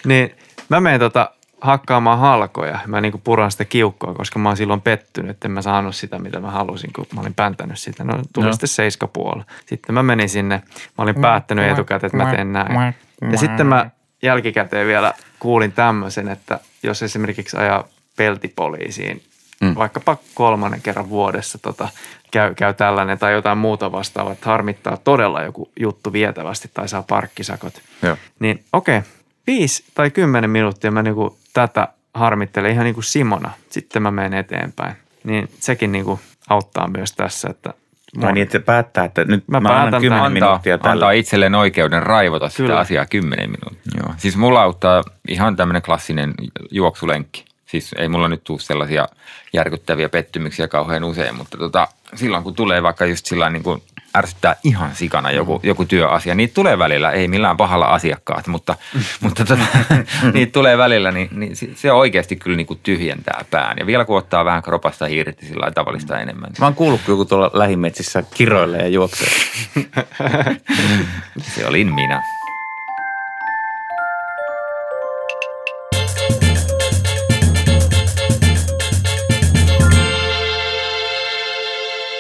niin mä menen tota hakkaamaan halkoja. Mä niin puran sitä kiukkoa, koska mä oon silloin pettynyt, että en mä saanut sitä, mitä mä halusin, kun mä olin pääntänyt sitä. No tuli no. sitten seiskapuoli. Sitten mä menin sinne, mä olin päättänyt etukäteen, että mä teen näin. Ja sitten mä jälkikäteen vielä kuulin tämmöisen, että jos esimerkiksi ajaa peltipoliisiin, mm. vaikkapa kolmannen kerran vuodessa tota, käy, käy tällainen tai jotain muuta vastaavaa, että harmittaa todella joku juttu vietävästi tai saa parkkisakot. Joo. Niin okei, okay, viisi tai kymmenen minuuttia mä niinku tätä harmittelen ihan niin kuin Simona, sitten mä menen eteenpäin. Niin sekin niin kuin auttaa myös tässä, että Vai niin, että päättää, että nyt Mä mä, päätän annan 10 tämän. minuuttia antaa, tällä. antaa itselleen oikeuden raivota sitä Kyllä. asiaa 10 minuuttia. Joo. Siis mulla auttaa ihan tämmöinen klassinen juoksulenkki. Siis ei mulla nyt tule sellaisia järkyttäviä pettymyksiä kauhean usein, mutta tota, silloin kun tulee vaikka just sillä niin kuin ärsyttää ihan sikana joku, joku työasia. Niitä tulee välillä, ei millään pahalla asiakkaat, mutta, (laughs) mutta tota, (laughs) niitä tulee välillä, niin, niin se- oikeasti kyllä niin kuin tyhjentää pään. Ja vielä kun ottaa vähän kropasta irti sillä tavallista enemmän. Mä oon kuullut, kun joku tuolla lähimetsissä kiroilee ja juoksee. (laughs) Se olin minä.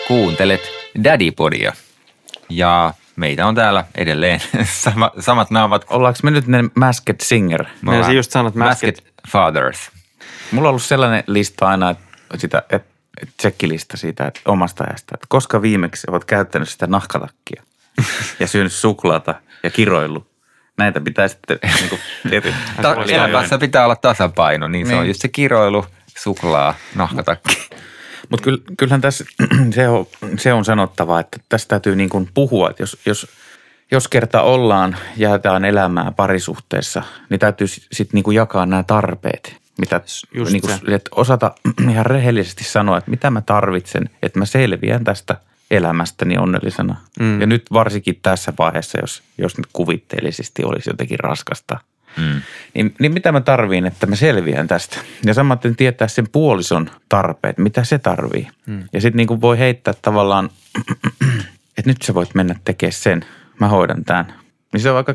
Kuuntelet Daddy-podia. Ja meitä on täällä edelleen (laughs) sama, samat naamat. Ollaanko me nyt ne Masked Singer? Me ollaan just sanonut, että Masked Fathers. Mulla on ollut sellainen lista aina, että sitä, että että tsekkilista siitä että omasta ajasta, että koska viimeksi olet käyttänyt sitä nahkalakkia (laughs) ja syönyt suklaata ja kiroillut. Näitä pitää sitten niin kuin. Ta- elämässä pitää olla tasapaino, niin, se on Niin. just se kiroilu, suklaa, nahkatakki. Mutta kyll, kyllähän tässä (clears throat) se on, se on sanottava, että tästä täytyy niin kuin puhua, että jos, jos, jos kerta ollaan, jaetaan elämää parisuhteessa, niin täytyy sitten niin kuin jakaa nämä tarpeet. Mitä, Just niin kuin, että osata (clears throat) ihan rehellisesti sanoa, että mitä mä tarvitsen, että mä selviän tästä elämästäni onnellisena. Mm. Ja nyt varsinkin tässä vaiheessa, jos, jos nyt kuvitteellisesti olisi jotenkin raskasta, Mm. niin, niin mitä mä tarviin, että mä selviän tästä. Ja samaten tietää sen puolison tarpeet, mitä se tarvii. Mm. Ja sitten niin kuin voi heittää tavallaan, (clears throat) että nyt sä voit mennä tekemään sen, mä hoidan tämän. Niin se on aika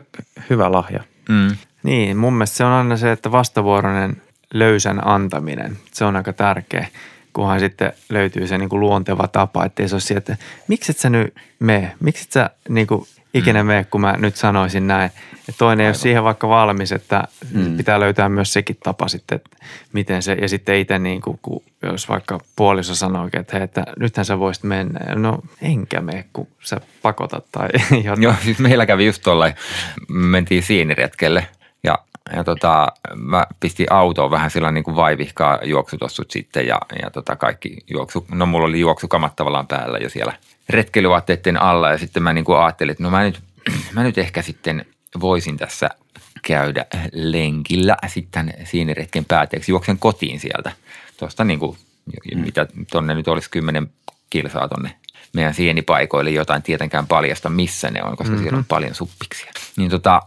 hyvä lahja. Mm. Niin, mun mielestä se on aina se, että vastavuoroinen löysän antaminen, se on aika tärkeä, kunhan sitten löytyy se niin kuin luonteva tapa, ettei se ole sieltä, että miksi et sä nyt mene, miksi et sä niin kuin ikinä mene, kun mä nyt sanoisin näin. Ja toinen ei ole siihen vaikka valmis, että mm. pitää löytää myös sekin tapa sitten, että miten se, ja sitten itse niin kuin, kun jos vaikka puoliso sanoo, että hei, että nythän sä voisit mennä, ja no enkä mene, kun sä pakotat tai (laughs) jotain. Joo, siis meillä kävi just tuolla, mentiin siiniretkelle ja, ja tota, mä pistin autoon vähän sillä niin kuin vaivihkaa juoksutossut sitten ja, ja tota kaikki juoksu, no mulla oli juoksukamat tavallaan päällä jo siellä retkeilyvaatteiden alla ja sitten mä niin kuin ajattelin, että no mä nyt, (clears throat) mä nyt ehkä sitten voisin tässä käydä lenkillä sitten siiniretken päätteeksi. Juoksen kotiin sieltä tuosta niin kuin, mitä tonne nyt olisi kymmenen kilsaa tonne meidän sienipaikoille jotain tietenkään paljasta, missä ne on, koska mm-hmm. siellä on paljon suppiksia. Niin tota,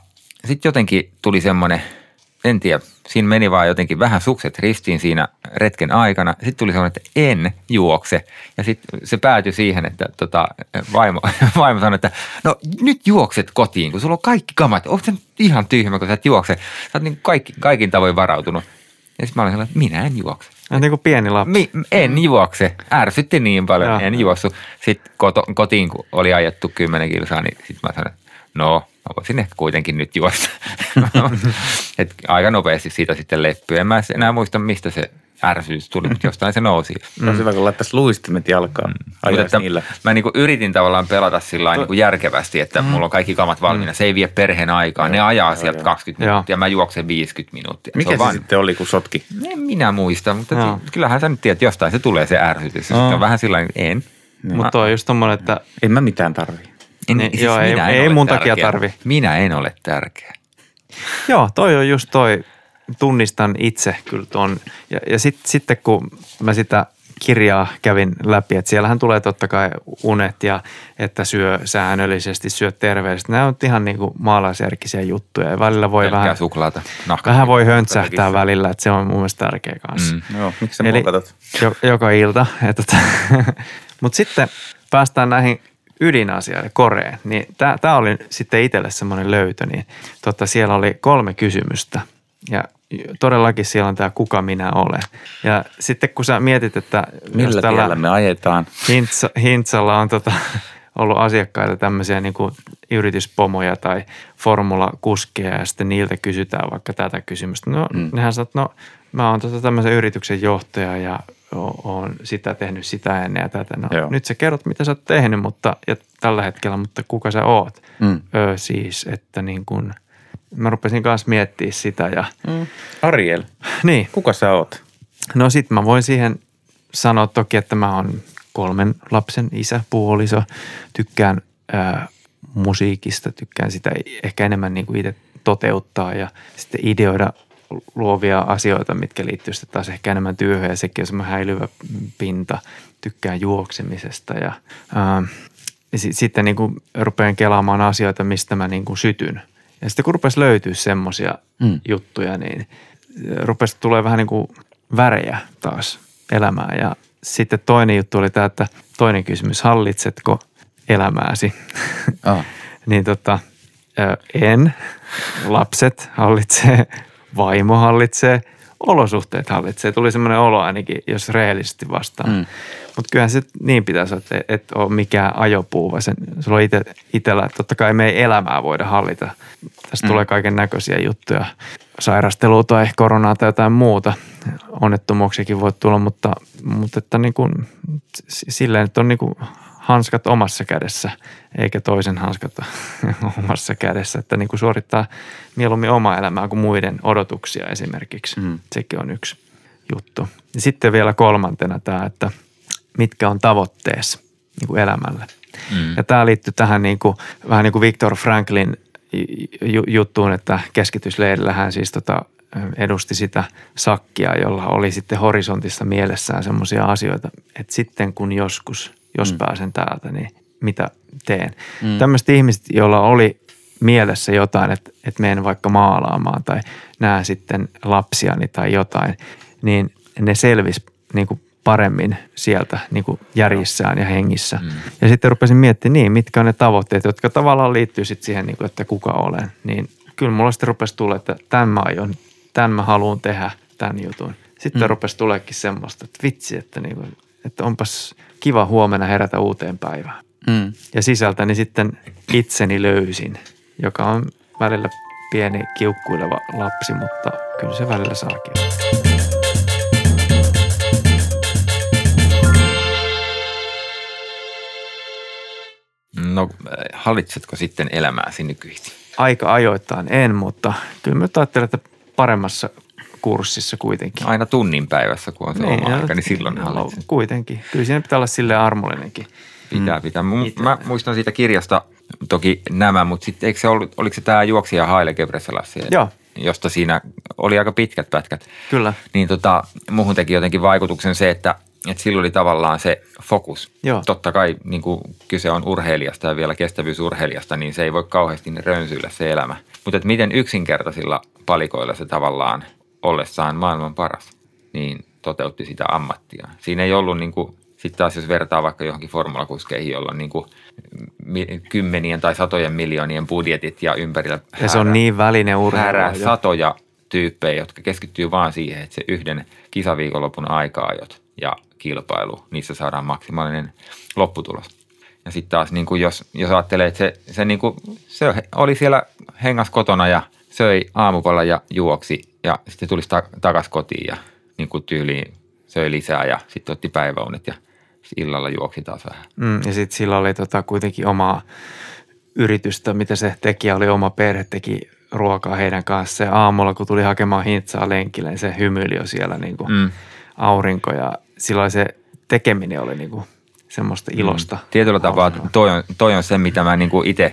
sitten jotenkin tuli semmoinen, en tiedä, siinä meni vaan jotenkin vähän sukset ristiin siinä retken aikana. Sitten tuli semmoinen, että en juokse. Ja sitten se päätyi siihen, että tota, vaimo, (laughs) vaimo sanoi, että no nyt juokset kotiin, kun sulla on kaikki kamat. Onko se ihan tyhmä, kun sä et juokse? Sä oot niin kaikki, kaikin tavoin varautunut. Ja sitten mä olin sellainen, että minä en juokse. Ja niin kuin pieni lapsi. Mi, en juokse. Ärsytti niin paljon, Joo. en juossu. Sitten koto, kotiin, kun oli ajettu 10 kilsaa, niin sitten mä sanoin, että no, mä voisin ehkä kuitenkin nyt juosta. (laughs) Et aika nopeasti siitä sitten leppyi. En mä enää muista, mistä se ärsytys tuli, mutta jostain se nousi. Mm. Olisi hyvä, kun laittaisi luistimet jalkaan. Mm. Mutta että niillä. mä niinku yritin tavallaan pelata sillä niinku järkevästi, että mm. mulla on kaikki kamat valmiina. Se ei vie perheen aikaa. Ne ajaa sieltä 20 Joo. minuuttia, mä juoksen 50 minuuttia. Mikä se, on vaan- sitten oli, kun sotki? en minä muista, mutta Joo. kyllähän sä nyt tiedät, jostain se tulee se ärsytys. Sitten on vähän sillä en. Mutta on just tommonen, että En mä mitään tarvii. En Niin, joo, ei- minä en ei ole mun takia tärkeä. tarvi. Minä en ole tärkeä. (laughs) Joo, toi on just toi. Tunnistan itse kyllä tuon. Ja, ja sit, sitten kun mä sitä kirjaa kävin läpi, että siellähän tulee totta kai unet ja että syö säännöllisesti, syö terveellisesti. Nämä on ihan niin kuin maalaisjärkisiä juttuja ja välillä voi Pelkkää vähän, suklaata. Nahka. vähän voi höntsähtää välillä, että se on mun mielestä tärkeä kanssa. Mm. Joo, miksi sä Eli jo, joka ilta. (laughs) Mutta sitten päästään näihin ydinasioihin, Koreen. Niin tämä oli sitten itselle semmoinen löytö. Niin tota, siellä oli kolme kysymystä ja todellakin siellä on tämä kuka minä olen. Ja sitten kun sä mietit, että Millä tällä tiellä me ajetaan? Hintsa, Hintsalla on tota, (laughs) ollut asiakkaita tämmöisiä niin kuin yrityspomoja tai formulakuskeja ja sitten niiltä kysytään vaikka tätä kysymystä. No mm. nehän sanoo, että no mä oon tota tämmöisen yrityksen johtaja ja oon sitä tehnyt sitä ennen ja tätä. No Joo. nyt sä kerrot, mitä sä oot tehnyt mutta, ja tällä hetkellä, mutta kuka sä oot? Mm. Ö, siis, että niin kuin mä rupesin kanssa miettimään sitä ja Mm. Ariel, (laughs) niin, kuka sä oot? No sit mä voin siihen sanoa toki, että mä oon kolmen lapsen isä, puoliso. Tykkään ää, musiikista, tykkään sitä ehkä enemmän niin kuin itse toteuttaa ja sitten ideoida luovia asioita, mitkä liittyy sitten taas ehkä enemmän työhön ja sekin on semmoinen häilyvä pinta. Tykkään juoksemisesta ja ää, ja si- sitten niin kuin rupean kelaamaan asioita, mistä mä niin kuin sytyn. Ja sitten kun rupesi löytyä semmoisia Mm. juttuja, niin rupesi tulee vähän niin kuin värejä taas elämään. Ja sitten toinen juttu oli tämä, että toinen kysymys, hallitsetko elämääsi? Ah. (laughs) niin tota, en. Lapset hallitsee, vaimo hallitsee, olosuhteet hallitsee. Tuli semmoinen olo ainakin, jos rehellisesti vastaan. Mm. Mutta kyllähän se niin pitäisi olla, että et ole mikään ajopuu, vaan sen, sulla on ite, itellä, että totta kai me ei elämää voida hallita. Tästä mm. tulee kaiken näköisiä juttuja, sairastelua tai koronaa tai jotain muuta. Onnettomuuksiakin voi tulla, mutta, mutta että niin kuin, silleen, että on niin kuin hanskat omassa kädessä, eikä toisen hanskat (laughs) omassa kädessä. Että niin kuin suorittaa mieluummin omaa elämää kuin muiden odotuksia esimerkiksi. Mm. Sekin on yksi juttu. Ja sitten vielä kolmantena tämä, että mitkä on tavoitteessa niin kuin elämälle. Mm. Ja tämä liittyy tähän niin kuin, vähän niin kuin Viktor Franklin ju- juttuun, että keskitysleirillä hän siis tota, edusti sitä sakkia, jolla oli sitten horisontissa mielessään semmoisia asioita, että sitten kun joskus, jos mm. pääsen täältä, niin mitä teen. Mm. Tämmöiset ihmiset, joilla oli mielessä jotain, että, että menen vaikka maalaamaan tai näen sitten lapsiani tai jotain, niin ne selvisi niin kuin paremmin sieltä niin kuin järjissään ja hengissä. Mm. Ja sitten rupesin miettimään, niin, mitkä on ne tavoitteet, jotka tavallaan liittyy sitten siihen, niin kuin, että kuka olen. Niin kyllä mulla sitten rupesi tulla, että tämän mä aion, tämän mä haluan tehdä, tämän jutun. Sitten mm. rupesi tuleekin semmoista, että vitsi, että, niin kuin, että onpas kiva huomenna herätä uuteen päivään. Mm. Ja sisältäni sitten itseni löysin, joka on välillä pieni kiukkuileva lapsi, mutta kyllä se välillä saakin. No äh, hallitsetko sitten elämääsi nykyisin? Aika ajoittain en, mutta kyllä mä ajattelen, että paremmassa kurssissa kuitenkin. Aina tunnin päivässä, kun on se niin, oma aika, niin silloin hallitset. Kuitenkin. Kyllä siinä pitää olla silleen armollinenkin. Pitää, pitää. Mu- Itse. Mä muistan siitä kirjasta toki nämä, mutta sitten eikö se ollut, oliko se tämä juoksija Haile Gebreselassie? Joo. Josta siinä oli aika pitkät pätkät. Kyllä. Niin tota, muuhun teki jotenkin vaikutuksen se, että, että sillä oli tavallaan se fokus. Joo. Totta kai niin kuin kyse on urheilijasta ja vielä kestävyysurheilijasta, niin se ei voi kauheasti rönsyillä se elämä. Mutta miten yksinkertaisilla palikoilla se tavallaan ollessaan maailman paras, niin toteutti sitä ammattia. Siinä ei ollut niin kuin, sitten taas jos vertaa vaikka johonkin formulakuskeihin, jolla on niin kuin kymmenien tai satojen miljoonien budjetit ja ympärillä Ja se on niin väline urheilua. satoja tyyppejä, jotka keskittyy vaan siihen, että se yhden kisaviikonlopun aika-ajot ja kilpailu, niissä saadaan maksimaalinen lopputulos. Ja sitten taas, niin kuin jos, jos ajattelee, että se, se, niin kuin, se oli siellä hengas kotona ja söi aamupalla ja juoksi ja sitten tulisi ta- takaisin kotiin ja niin kuin tyyliin söi lisää ja sitten otti päiväunet ja illalla juoksi taas vähän. Mm, ja sitten sillä oli tota kuitenkin omaa yritystä, mitä se tekijä oli, oma perhe teki ruokaa heidän kanssaan. Ja aamulla, kun tuli hakemaan hintsaa lenkille, niin se hymyili jo siellä niin kuin Mm. aurinko. Ja silloin se tekeminen oli niin kuin semmoista ilosta. Tietyllä tapaa hauskaa. toi on, toi on se, mitä mä niinku itse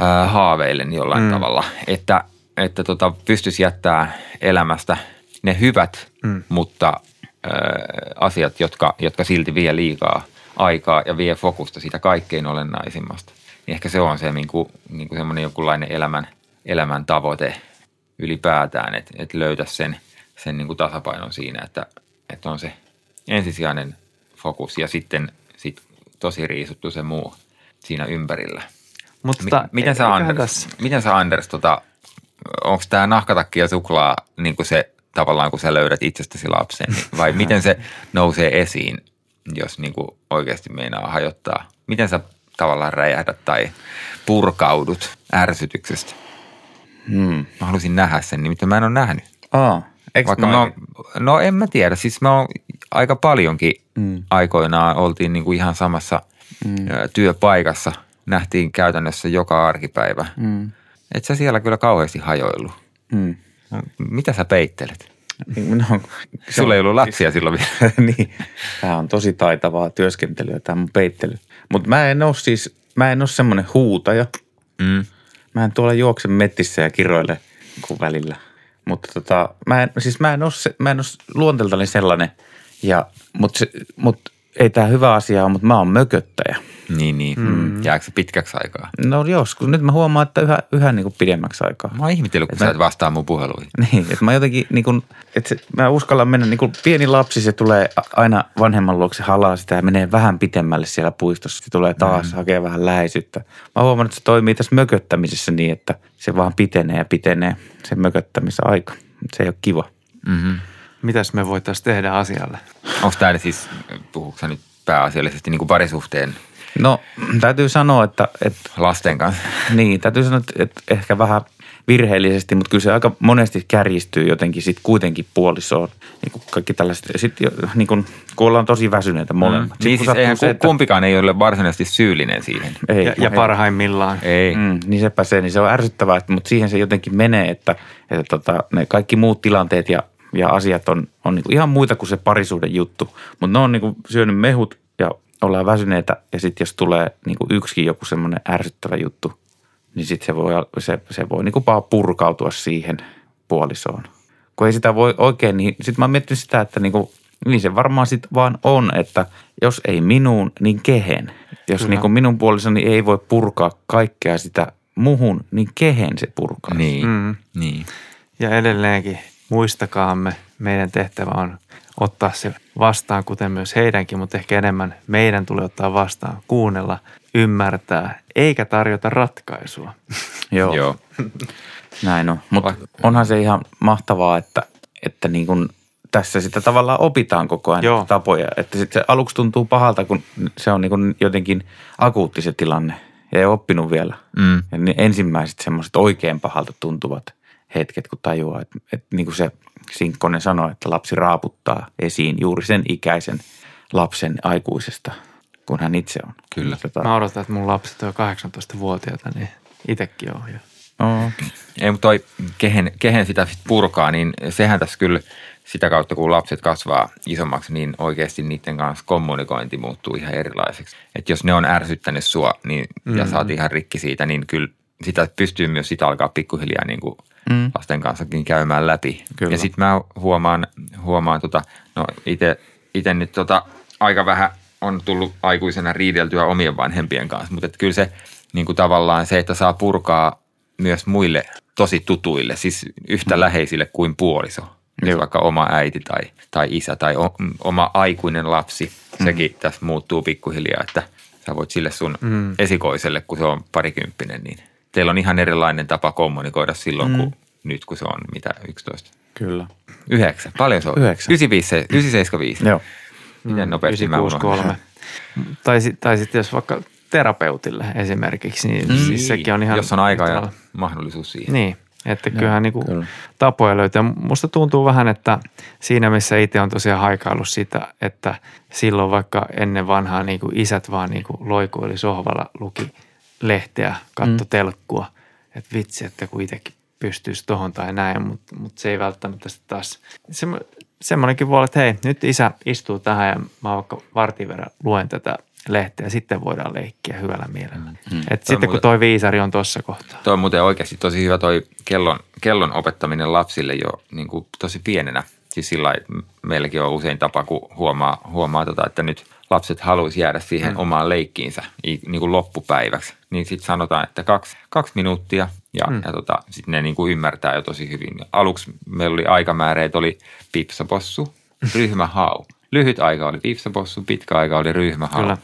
äh, haaveilen jollain mm. Mm. tavalla, että, että tota, pystyisi jättää elämästä ne hyvät, mm. mutta äh, asiat, jotka, jotka silti vie liikaa aikaa ja vie fokusta siitä kaikkein olennaisimmasta. Niin ehkä se on se niinku, niinku semmoinen jonkunlainen elämän, elämän tavoite ylipäätään, että, että löytäisi sen, sen niinku tasapainon siinä, että, että on se ensisijainen fokus ja sitten sit tosi riisuttu se muu siinä ympärillä. Mutta Mi- miten, sä Anders, tässä- miten sä Anders, tota, onko tämä nahkatakki ja suklaa niin kuin se tavallaan, kun sä löydät itsestäsi lapsen, niin, vai miten se (laughs) nousee esiin, jos niin kuin oikeasti meinaa hajottaa? Miten sä tavallaan räjähdät tai purkaudut ärsytyksestä? Hmm. Mä haluaisin nähdä sen, nimittäin mä en ole nähnyt. Aa, eikö Vaikka mä mä oon, no en mä tiedä, siis mä oon aika paljonkin mm. aikoinaan oltiin niin kuin ihan samassa mm. työpaikassa. Nähtiin käytännössä joka arkipäivä. Mm. Et sä siellä kyllä kauheasti hajoillut. Mm. No, mitä sä peittelet? No, Sulla ei ollut lapsia silloin vielä. (laughs) niin. Tämä on tosi taitavaa työskentelyä, tämä mun peittely. Mutta mä en ole siis, mä en ole semmoinen huutaja. Mm. Mä en tuolla juokse mettissä ja kiroile kuin välillä. Mutta tota, mä en, siis mä en ole, se, mä en ole luonteeltani sellainen, ja, mutta mut, ei tämä hyvä asia ole, mutta mä oon mököttäjä. Niin, niin. Mm. Jääkö se pitkäksi aikaa? No joskus. Nyt mä huomaan, että yhä, yhä niin kuin pidemmäksi aikaa. Mä oon ihmetellyt, kun Et sä et vastaa mun puheluihin. (laughs) Niin, että mä jotenkin niin kuin, että se, mä uskallan mennä niin kuin pieni lapsi, se tulee aina vanhemman luokse halaa sitä ja menee vähän pitemmälle siellä puistossa. Se tulee taas mm. hakee vähän läheisyyttä. Mä huomaan, että se toimii tässä mököttämisessä niin, että se vaan pitenee ja pitenee se mököttämisaika. Se ei ole kiva. Mm-hmm. Mitäs me voitaisiin tehdä asialle? Onko tämä siis, puhuuko nyt pääasiallisesti niin kuin parisuhteen No täytyy sanoa, että, että lasten kanssa? Niin, täytyy sanoa, että, että ehkä vähän virheellisesti, mutta kyllä se aika monesti kärjistyy jotenkin sitten kuitenkin puolisoon. Niin kuin kaikki tällaiset, sitten niin kuin, kun ollaan tosi väsyneitä molemmat. Sit Niin siis eihän se, ku- kumpikaan ei ole varsinaisesti syyllinen siihen. ei, Ja, ja parhaimmillaan. Ei. Mm. Mm, niin sepä se, niin se on ärsyttävää, että, mutta siihen se jotenkin menee, että, että tota, ne kaikki muut tilanteet ja, ja asiat on, on niin kuin ihan muita kuin se parisuuden juttu. Mutta ne on niin kuin syönyt mehut ja ollaan väsyneitä ja sitten jos tulee niin kuin yksikin joku semmoinen ärsyttävä juttu, niin sitten se voi, se, se voi niin kuin vaan purkautua siihen puolisoon. Kun ei sitä voi oikein, niin sitten mä oon miettinyt sitä, että niin, kuin, niin se varmaan sitten vaan on, että jos ei minuun, niin kehen. Jos Kyllä. niin kuin minun puolisoni ei voi purkaa kaikkea sitä muhun, niin kehen se purkaa? Niin, Mm. mm. niin. Ja edelleenkin muistakaamme, meidän tehtävä on ottaa se vastaan, kuten myös heidänkin, mutta ehkä enemmän meidän tulee ottaa vastaan, kuunnella, ymmärtää, eikä tarjota ratkaisua. (laughs) Joo, Joo. näin on. Mutta onhan se ihan mahtavaa, että, että niin kuin tässä sitä tavallaan opitaan koko ajan Joo. Tapoja. Että sit se aluksi tuntuu pahalta, kun se on niin kuin jotenkin akuutti se tilanne ja ei ole oppinut vielä. Mm. Ja ne ensimmäiset semmoiset oikein pahalta tuntuvat hetket, kun tajuaa, että, että niin kuin se Sinkkonen sanoi, että lapsi raaputtaa esiin juuri sen ikäisen lapsen aikuisesta, kun hän itse on. Kyllä. Tota, Mä odotan, että mun lapset on jo 18-vuotiaita, niin itsekin on jo. no, Ei, mutta toi, kehen, kehen sitä sit purkaa, niin sehän tässä kyllä sitä kautta, kun lapset kasvaa isommaksi, niin oikeasti niiden kanssa kommunikointi muuttuu ihan erilaiseksi. Että jos ne on ärsyttänyt sua niin, ja Mm. oot ihan rikki siitä, niin kyllä sitä pystyy myös sitä alkaa pikkuhiljaa niin kuin Mm. lasten kanssakin käymään läpi. Kyllä. Ja sitten mä huomaan, huomaan tota, no itse nyt tota, aika vähän on tullut aikuisena riideltyä omien vanhempien kanssa, mutta kyllä se niin kuin tavallaan se, että saa purkaa myös muille tosi tutuille, siis yhtä läheisille kuin puoliso. Joo. vaikka oma äiti tai, tai isä tai o, mm, oma aikuinen lapsi, sekin tässä muuttuu pikkuhiljaa, että sä voit sille sun Mm. esikoiselle, kun se on parikymppinen, niin teillä on ihan erilainen tapa kommunikoida silloin, kuin nyt, kun se on mitä 11. kyllä. Yhdeksän. Paljon se on? Yhdeksän. 95, 975. Joo. Miten nopeasti mä unohdin? 963. tai, sit, tai sitten jos vaikka terapeutille esimerkiksi, niin mm. siis sekin on ihan... Jos on aika yhtä ja mahdollisuus siihen. Niin, että kyllähän niin kyllä. tapoja löytyy. Musta tuntuu vähän, että siinä missä itse on tosiaan haikaillut sitä, että silloin vaikka ennen vanhaa niin kuin isät vaan niin kuin loikoili sohvalla, luki lehteä, katto mm. telkkua, että vitsi, että kun itsekin pystyisi tohon tai näin, mutta mut se ei välttämättä sitten taas, semmo, semmoinenkin voi olla, että hei, nyt isä istuu tähän ja mä vaikka vartin verran luen tätä lehteä ja sitten voidaan leikkiä hyvällä mielellä. Mm. Et sitten kun muuten- toi viisari on tuossa kohtaa. Toi on muuten oikeasti tosi hyvä toi kellon, kellon opettaminen lapsille jo niin kuin tosi pienenä. Siis sillä meilläkin on usein tapa, kun huomaa, huomaa tota, että nyt lapset haluaisi jäädä siihen mm. omaan leikkiinsä niin kuin loppupäiväksi. Niin sitten sanotaan, että kaksi, kaksi minuuttia ja, mm. ja tota, sitten ne niin kuin ymmärtää jo tosi hyvin. Aluksi meillä oli aikamääreet, oli pipsapossu, ryhmähau. Lyhyt aika oli pipsapossu, pitkä aika oli ryhmähau. Kyllä, Ja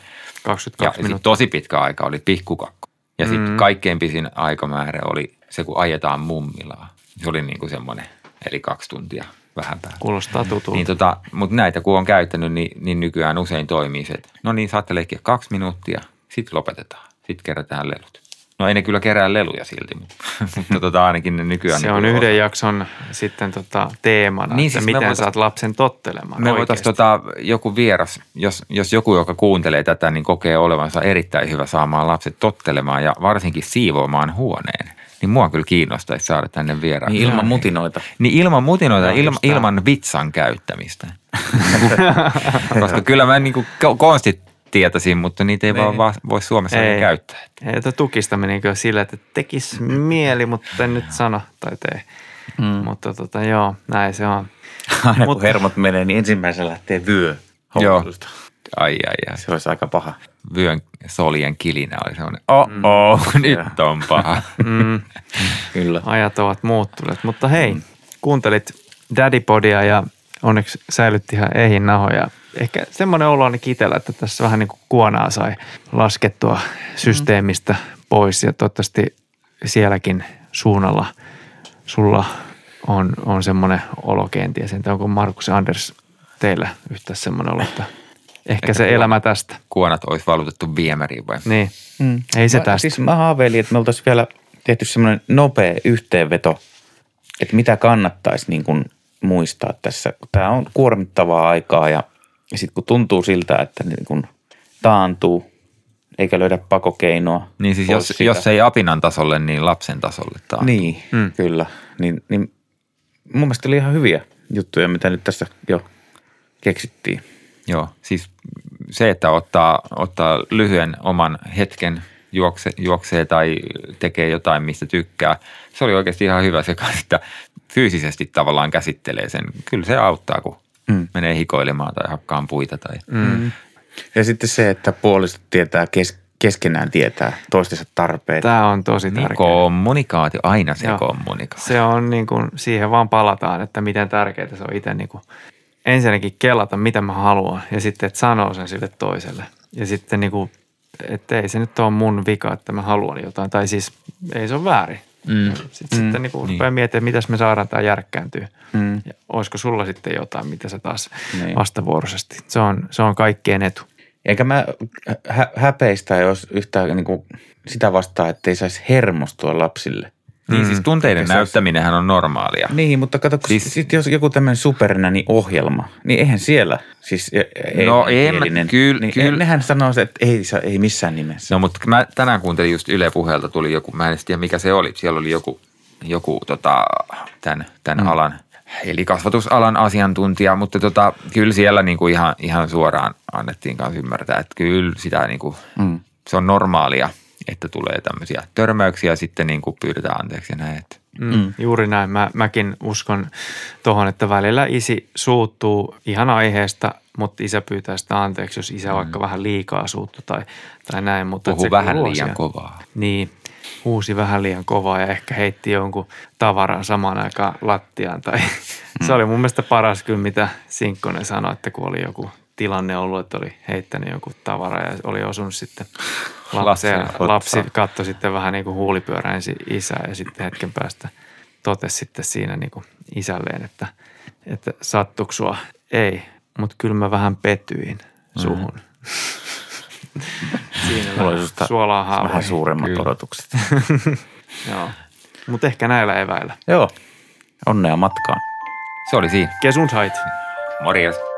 22 sitten minuuttia. tosi pitkä aika oli pikkukakko. Ja sitten Mm. kaikkein pisin aikamäärä oli se, kun ajetaan mummilaa. Se oli niin kuin semmoinen, eli kaksi tuntia vähän päälle. Kuulostaa tutulta. Niin tota, mutta näitä kun on käyttänyt, niin, niin nykyään usein toimii se, että no niin, saatte leikkiä kaksi minuuttia, sitten lopetetaan. Sitten kerätään lelut. No ei ne kyllä kerää leluja silti, (laughs) mutta, tota, ainakin ne nykyään. se niin on yhden osaa. jakson sitten tota teemana, Niin niin, siis miten voitais- saat lapsen tottelemaan Me voitaisiin tota, joku vieras, jos, jos joku, joka kuuntelee tätä, niin kokee olevansa erittäin hyvä saamaan lapset tottelemaan ja varsinkin siivoamaan huoneen, niin mua kyllä kiinnostaisi saada tänne vieraan. Niin ilman mutinoita. Niin ilman mutinoita, No, ilma, ilman vitsan käyttämistä. (laughs) Koska kyllä mä niin konstit tietäisin, mutta niitä ei Niin. vaan va- voi Suomessa Ei. ei. käyttää. Ei, tuo tukistaminen kyllä sillä, että tekis mieli, mutta en nyt sano tai tee. Mm. Mutta tota, joo, näin se on. (laughs) Aina kun Mutta- hermot menee, niin ensimmäisenä lähtee vyö Joo. housuista. Ai ai ai. Se olisi aika paha. Vyön solien kilinä oli semmoinen, oh, oh nyt on paha. (laughs) Mm, Kyllä. ajat ovat muuttuneet. Mutta hei, kuuntelit Daddypodia ja onneksi säilytti ihan eihin nahoja. Ehkä semmoinen olo on kitellä, että tässä vähän niin kuin kuonaa sai laskettua systeemistä pois ja toivottavasti sielläkin suunnalla sulla on, on semmoinen olo kenties. Entä onko Markus Anders teillä yhtä semmoinen olo, että ehkä se elämä tästä. Kuonat olisi valutettu viemäriin vai? Niin, ei se mä, tästä. Siis mä haaveilin, että me oltaisiin vielä tehty semmoinen nopea yhteenveto, että mitä kannattaisi niin kuin muistaa tässä. Tämä on kuormittavaa aikaa ja, ja sitten kun tuntuu siltä, että niin kuin taantuu eikä löydä pakokeinoa. Niin siis jos, jos ei apinan tasolle, niin lapsen tasolle taas. Niin, mm. kyllä. Niin, niin mun mielestä oli ihan hyviä juttuja, mitä nyt tässä jo keksittiin. Joo, siis se, että ottaa, ottaa lyhyen oman hetken, juokse, juoksee tai tekee jotain, mistä tykkää. Se oli oikeasti ihan hyvä se, (laughs) että fyysisesti tavallaan käsittelee sen. Kyllä se auttaa, kun mm. menee hikoilemaan tai hakkaan puita. Tai... Mm. Ja sitten se, että puolisot tietää, kes, keskenään tietää toistensa tarpeet. Tämä on tosi Niin tärkeää. kommunikaatio, aina se Joo. kommunikaatio. Se on niin kuin, siihen vaan palataan, että miten tärkeää se on itse niin kuin, ensinnäkin kelata, mitä mä haluan ja sitten, että sanoo sen sille toiselle. Ja sitten niin kuin, että ei se nyt ole mun vika, että mä haluan jotain. Tai siis ei se ole väärin. Mm. Sitten, mm. sitten niin kuin rupeaa miettimään, että mitäs me saadaan tämä järkkääntyä. Mm. Ja olisiko sulla sitten jotain, mitä sä taas Niin. vastavuoroisesti. Se on, se on kaikkien etu. Eikä mä hä- häpeistä jos yhtään niin kuin sitä vastaa, että ei saisi hermostua lapsille. Niin siis tunteiden Eikä se näyttäminenhän on normaalia. Niin, mutta kato, kun Siis- sit jos joku tämmöinen supernäni-ohjelma, niin eihän siellä, siis ei, No en mä- kyl- niin kyl- nehän sanoo, se, että ei, ei missään nimessä. No mutta mä tänään kuuntelin just Yle Puheelta tuli joku, mä en tiedä mikä se oli. Siellä oli joku, joku tota, tämän, tämän mm. alan, eli kasvatusalan asiantuntija, mutta tota, kyllä siellä niinku ihan, ihan suoraan annettiin kanssa ymmärtää, että kyllä sitä niinku, mm. se on normaalia, että tulee tämmöisiä törmäyksiä ja sitten niinku pyydetään anteeksi ja näin. Että. Mm. Juuri näin. Mä, mäkin uskon tuohon, että välillä isi suuttuu ihan aiheesta, mutta isä pyytää sitä anteeksi, jos isä mm. vaikka vähän liikaa suuttu tai, tai näin. Mutta se vähän liian siihen. kovaa. Niin, huusi vähän liian kovaa ja ehkä heitti jonkun tavaran samaan aikaan lattiaan. Tai (laughs) se oli mun mielestä paras kyllä, mitä Sinkkonen sanoi, että kun oli joku tilanne ollut, että oli heittänyt jonkun tavara ja oli osunut sitten (laughs) Lapsi otsaan. katsoi sitten vähän niin kuin huulipyörä ensin isää ja sitten hetken päästä totesi sitten siinä niin kuin isälleen, että, että sattuiko sua? Ei, mutta kyllä mä vähän petyin suhun. (laughs) Siinä Mulla vähän suolaa haavoihin. vähän suuremmat Kyllä. odotukset. (laughs) Joo. Mutta ehkä näillä eväillä. Joo, onnea matkaan. Se oli siinä. Gesundheit. Morjes.